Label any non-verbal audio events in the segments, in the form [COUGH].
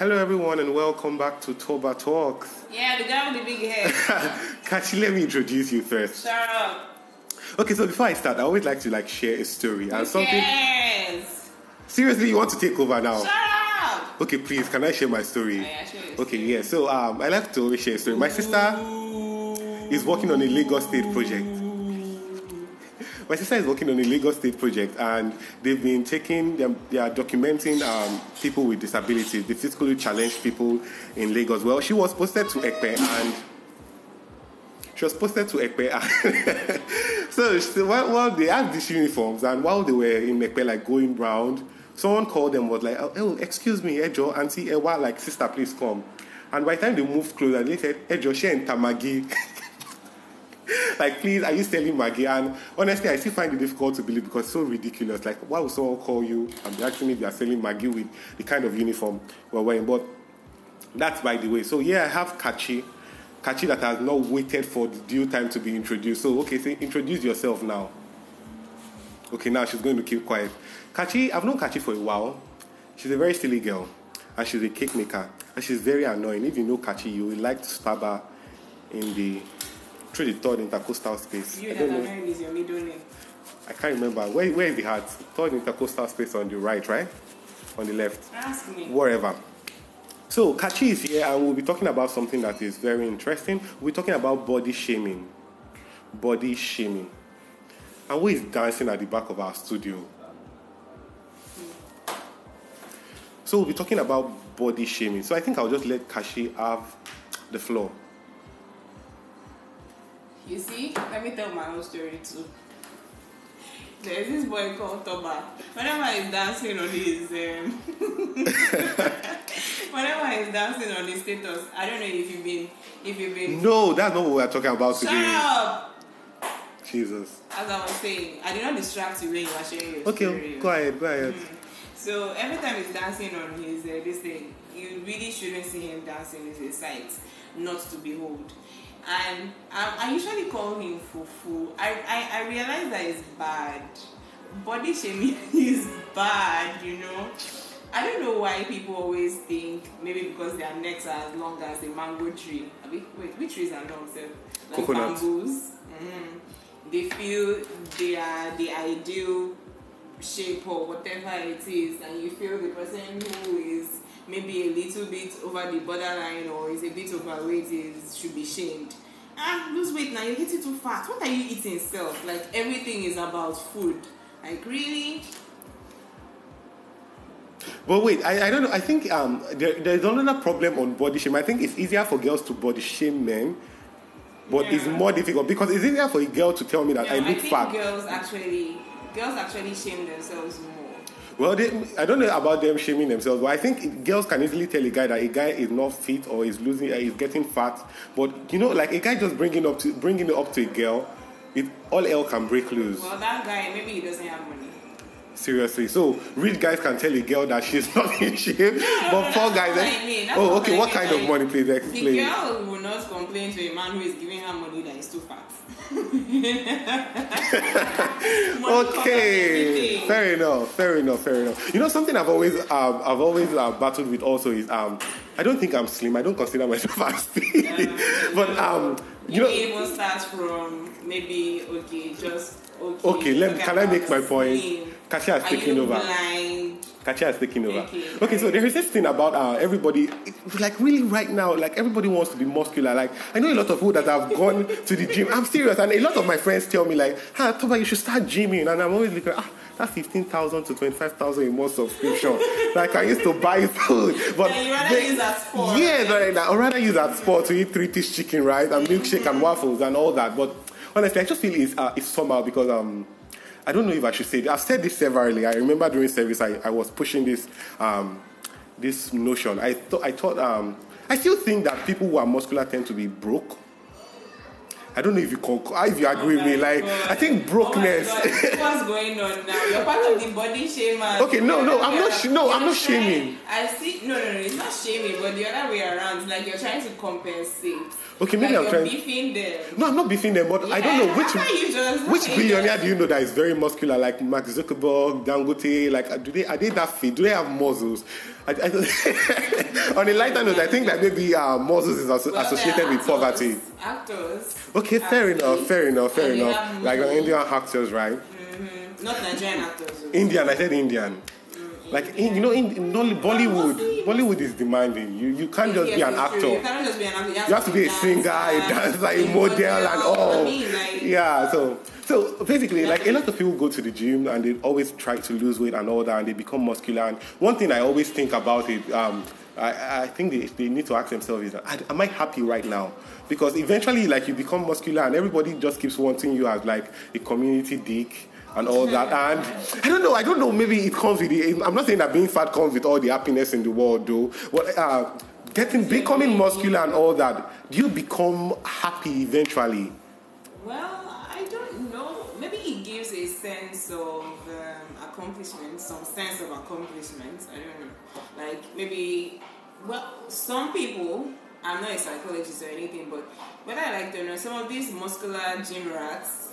Hello, everyone, and welcome back to Toba Talks. Yeah, the guy with the big head. [LAUGHS] Kachi, let me introduce you first. Shut up. Okay, so before I start, I always like to like share a story and something. cares? Seriously, you want to take over now? Shut up. Okay, please, can I share my story? Oh, yeah, share Okay, yeah. So um, I like to always share a story. My sister is working on a Lagos State project. My sister is working on a Lagos State project, and they've been taking them. They are documenting um, people with disabilities, the physically challenged people in Lagos. Well, she was posted to Epe, and she was posted to Epe. [LAUGHS] so, so while, while they had these uniforms, and while they were in Epe, like going round, someone called them was like, "Oh, oh, excuse me, Ejo, Auntie Ewa, like sister, please come." And by the time they moved closer, they said, Ejo, she and Tamagi. [LAUGHS] [LAUGHS] like, please, are you selling Maggi? And honestly, I still find it difficult to believe because it's so ridiculous. Like, why would someone call you and be asking if you are selling Maggi with the kind of uniform we're wearing? But that's by the way. So, yeah, I have Kachi. Kachi that has not waited for the due time to be introduced. So, okay, so introduce yourself now. Okay, now she's going to keep quiet. Kachi, I've known Kachi for a while. She's a very silly girl, and she's a cake maker, and she's very annoying. If you know Kachi, you will like to stab her in the through the third intercostal space. You I don't know. is your middle name. I can't remember. Where, where is the heart? Third intercostal space on the right, right? On the left. Ask me. Wherever. So, Kachi is here and we'll be talking about something that is very interesting. We'll be talking about body shaming. Body shaming. And who is dancing at the back of our studio? So, we'll be talking about body shaming. So, I think I'll just let Kachi have the floor. You see, let me tell my own story too. There's this boy called Toba. Whenever he's dancing on his um, [LAUGHS] whenever he's dancing on his status, I don't know if you've been if you've been No, that's not what we're talking about Shut today. up! Jesus. As I was saying, I did not distract you when you were sharing your Okay, story. go ahead, go ahead. So every time he's dancing on his uh, this thing, you really shouldn't see him dancing. It's a sight not to behold. And I, I usually call him fufu. I, I, I realize that it's bad. Body shaming [LAUGHS] is bad, you know. I don't know why people always think maybe because their necks are as long as a mango tree. Abi, Wait, which trees are long? Sir? Like Coconut. bamboos. Mhm. They feel they are the ideal shape or whatever it is and you feel the person who is maybe a little bit over the borderline or is a bit overweight is should be shamed ah lose weight now you're getting too fat what are you eating self like everything is about food like really But wait, I, I don't know. I think um, there, there's another problem on body shame. I think it's easier for girls to body shame men, but it's more difficult because it's easier for a girl to tell me that No, I look think fat. girls actually girls actually shame themselves more Well, they, I don't know about them shaming themselves, but I think girls can easily tell a guy that a guy is not fit or is losing, uh, is getting fat. But you know, like a guy just bringing up to bringing it up to a girl, it all hell can break loose. well that guy maybe he doesn't have money Seriously, so rich guys can tell a girl that she's [LAUGHS] not in shape, but poor [LAUGHS] guys. what eh? I mean. Oh, okay. What mean, kind of money, please explain? The girl will not complain to a man who is giving her money that is too fat. [LAUGHS] Okay, fair enough, fair enough, fair enough. You know something I've always um, I've always uh, battled with also is um I don't think I'm slim. I don't consider myself as thin, but um you You know even start from maybe okay, just okay. okay. Let me, can I make my point? slim. Kachi has Are taken over. blind? Kachi has taken over. Okay, Okay, so there is this thing about uh, everybody, it- like really right now, like everybody wants to be muscular. Like I know a lot of people that have gone to the gym. I'm serious, and a lot of my friends tell me like, "Ah, Toba, you should start gymming," and I'm always like, ah, that's fifteen thousand to twenty five thousand a month subscription. like I used to buy [LAUGHS] food, but Yeah, you rather they- use as sport. Yeah, right. I'd rather use that sport to eat three piece chicken, right, and milkshake and waffles and all that. But honestly, I just feel it's uh, it's somehow because um. I don't know if I should say it. I've said this severally. I remember during service I, I was pushing this um, this notion. I thought I thought um, I still think that people who are muscular tend to be broke. I don't know if you if you agree with me. Oh like I think brokenness. Oh my God, what's [LAUGHS] going on now? You're part of the body shamer. Okay, no, no, I'm not sh- no, I'm not trying- shaming. I see. No, no, no. It's not shaming, but the other way around. Like you're trying to compensate. Okay, maybe like I'm you're trying- beefing them. no, I'm not beefing them, but I don't know which how you just- which billionaire do you know that is very muscular, like Mark Zuckerberg, Dangote. Like, uh, do they are they that fit? Do they have muscles? I, I, [LAUGHS] on a lighter note, I think that maybe uh, muscles is also Well, associated with poverty. actors. Okay, fair actors, enough, fair enough, fair and enough. Like uh, money. Indian actors, right? Mm-hmm. Not Nigerian actors. Indian, I said Indian. Like in, you know, in, in Bollywood, Bollywood is demanding. You you can't just be an. You actor. just be an actor. You have to be a singer, a dancer, a model, and all. I mean, like, Yeah, so so basically, like a lot of people go to the gym and they always try to lose weight and all that, and they become muscular. And one thing I always think about it, um, I, I think they, they need to ask themselves is, am I happy right now? Because eventually, like you become muscular, and everybody just keeps wanting you as like a community dick and all that. And I don't know, I don't know. Maybe it comes with the. I'm not saying that being fat comes with all the happiness in the world, though. But uh, getting becoming muscular and all that, do you become happy eventually? Well, I don't know. Maybe it gives a sense of um, accomplishment, some sense of accomplishment. I don't know. Like maybe, well, some people. I'm not a psychologist or anything, but what I like to know, some of these muscular gym rats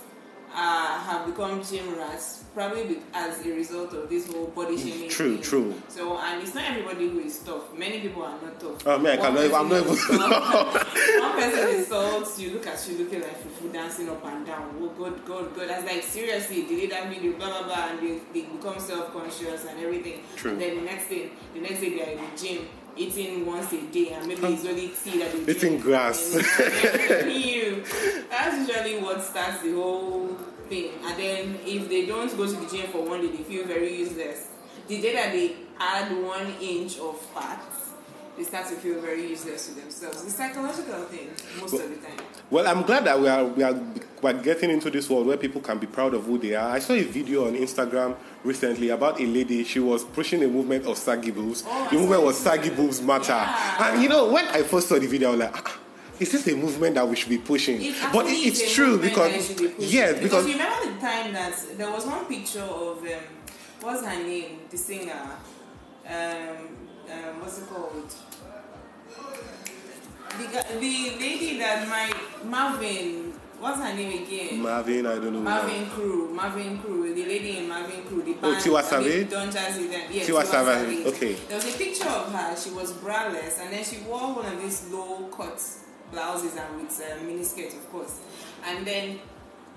uh, have become gym rats probably as a result of this whole body shaming. True, thing. true. So, and it's not everybody who is tough. Many people are not tough. Oh, man, I One cannot- I'm not even- One person insults [LAUGHS] you, look at you looking like fufu dancing up and down. Oh, God, God, God. That's like, seriously, delete that video, blah, blah, blah, and they, they become self conscious and everything. True. And then the next thing, the next day they are in the gym. Eating once a day, and maybe it's only tea that they Eating drink. grass. [LAUGHS] Ew. That's usually what starts the whole thing. And then if they don't go to the gym for one day, they feel very useless. The day that they add one inch of fat, they start to feel very useless to themselves. It's psychological thing most of the time. Well, I'm glad that we are, we are we're getting into this world where people can be proud of who they are. I saw a video on Instagram recently about a lady. She was pushing a movement of saggy boobs. Oh, the movement was saggy boobs matter. Yeah. And you know, when I first saw the video, I was like, "Ah, is this a movement that we should be pushing? It but it- a true movement that you because be yes, because you remember the time that there was one picture of um, what's her name, the singer, um, um, what's it called? The, the lady that my Mavin, what's her name again? Mavin, I don't know. Mavin Crew, Mavin Crew, the lady in Mavin Crew, the Oh, band. Tiwa I mean, Savage? Don Jazzy then. Yes, Tiwa Tiwa Savage, okay. There was a picture of her, she was braless, and then she wore one of these low cut blouses and with uh, a mini skirt, of course. And then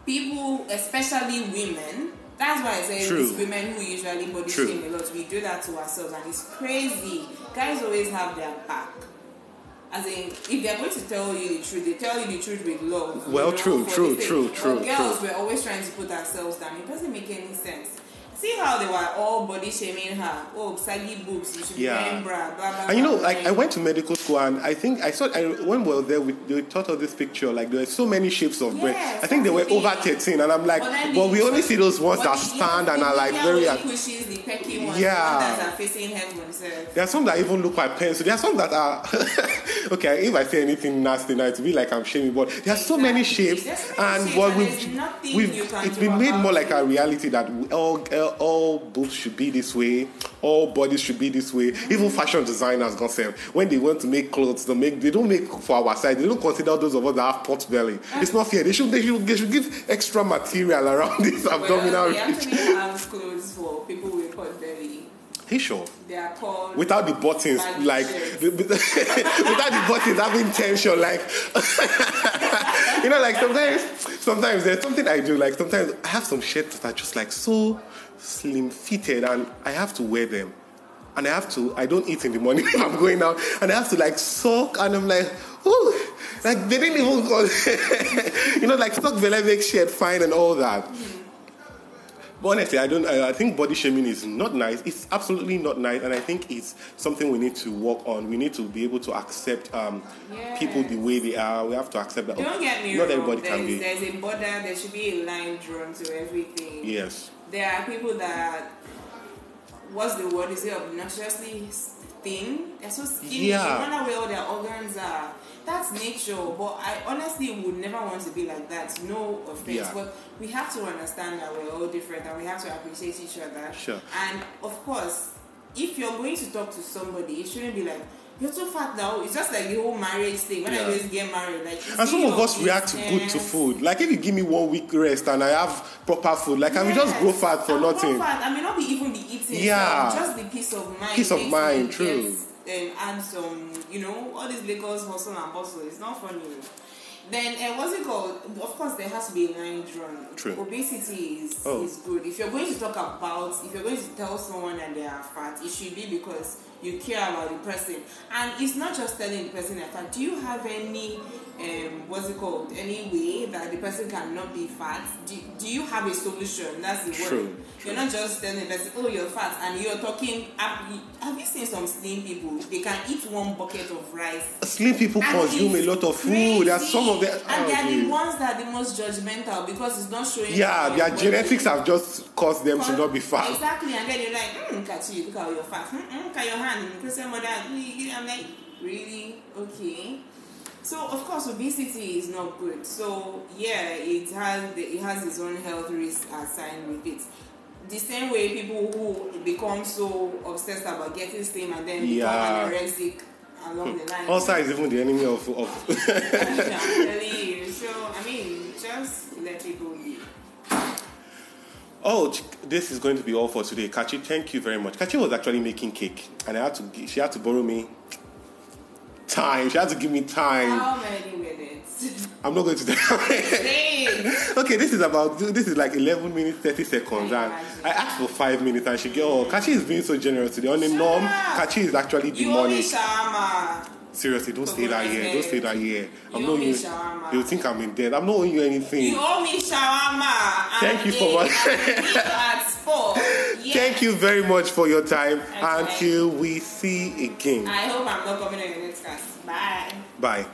people, especially women, that's why I say True. it's women who usually body shame a lot. We do that to ourselves, and it's crazy. Guys always have their back. As in, if they're going to tell you the truth, they tell you the truth with love. Well, true, true, the true, true, girls, we're always trying to put ourselves down. It doesn't make any sense. See how they were all body shaming her. Oh, saggy boobs, you should be Yeah. wearing bra, blah, blah, And you know, blah, like I went to medical school, and I think I saw I, when we were there, we, they taught us this picture. Like there were so many shapes of breast. Yes, I think there were over thirteen, and I'm like, then but we only see those ones that stand and are like very. only pushes the pecky ones, Yeah. the ones that are facing heaven. So. There are some that even look like pencil. There are some that are [LAUGHS] okay. If I say anything nasty now, it will be like I'm shaming. But there are so many shapes, There's so many and what we've, there's nothing we've you can been made more like a reality that we- all all- all boobs should be this way, all bodies should be this way. Even fashion designers, save, when they want to make clothes, they make they don't make for our side. They don't consider those of us that have pot belly. It's not fair. They should they should, they should give extra material around [LAUGHS] this abdominal. Well, they actually have clothes for people with pot belly. Hey, sure. They are called without the buttons, like [LAUGHS] without the buttons having tension, like [LAUGHS] you know, like sometimes, sometimes there's something I do. Like sometimes I have some shirts that are just like so slim fitted, and I have to wear them. And I have to, I don't eat in the morning [LAUGHS] when I'm going out, and I have to like soak, and I'm like, ooh, like they didn't even call, [LAUGHS] you know, like sock vele make shirt fine and all that. But honestly, I don't. I, I think body shaming is not nice. It's absolutely not nice, and I think it's something we need to work on. We need to be able to accept um, people the way they are. We have to accept that. Don't get me not wrong. everybody there's, can be. there's a border. There should be a line drawn to everything. Yes. There are people that, what's the word? Is it obnoxiously thin? They're so skinny. Yeah. You wonder where all their organs are. That's nature. But I honestly would never want to be like that. No offense. Yeah. But we have to understand that we're all different and we have to appreciate each other. Sure. And of course, if you're going to talk to somebody, it shouldn't be like, you're too fat now. It's just like the whole marriage thing. When Yeah. I just get married, like And some of us react to good to food. Like if you give me one week rest and I have proper food, like I will just grow fat for I nothing. Fat. I may not be even be eating. Yeah. so just the peace of mind. Peace of mind, true. Um, add some, you know, all these Lagos hustle and bustle. It's not funny. Then uh, what's it called? Of course, there has to be a line drawn. True. Obesity is Oh. is good. If you're going to talk about, if you're going to tell someone that they are fat, it should be because you care about the person, and it's not just telling the person they're fat. Do you have any, um, what's it called? Any way that the person cannot be fat? Do, do you have a solution? That's the True, word. You're not just telling the person, oh, you're fat, and you're talking. Have you, have you seen some slim people? They can eat one bucket of rice. Slim people And consume a lot of food. There are some of them. and they are the ones that are the most judgmental because it's not showing. yeah, their genetics have just caused them to not be fat. Exactly, and then you're like, mm, at you, look at your fat, mm, mm, look at your hand, Christian mother. I'm like, really? Okay. So of course, obesity is not good. So yeah, it has the, it has its own health risk assigned with it. The same way people who become so obsessed about getting slim and then Yeah. become anorexic along the line. Ulcer is even the enemy of. of [LAUGHS] I'm telling you. So I mean, just let people be. oh, this is going to be all for today. Kachi, thank you very much. Kachi was actually making cake, and I had to. She had to borrow me time. She had to give me time. How many minutes? [LAUGHS] I'm not going to okay, this is about this is like 11 minutes 30 seconds, and I asked for five minutes, and she get oh, Kachi is being so generous today. On the Shut norm, up. Kachi is actually You demonic. Seriously, don't say that here. Don't say that here. I'm You not you. They'll think I'm in debt. I'm not owing you anything. You owe me shawarma. Thank you for what. what- At four. [LAUGHS] Thank you very much for your time. Okay. Until we see again. I hope I'm not coming on your next class. Bye. Bye.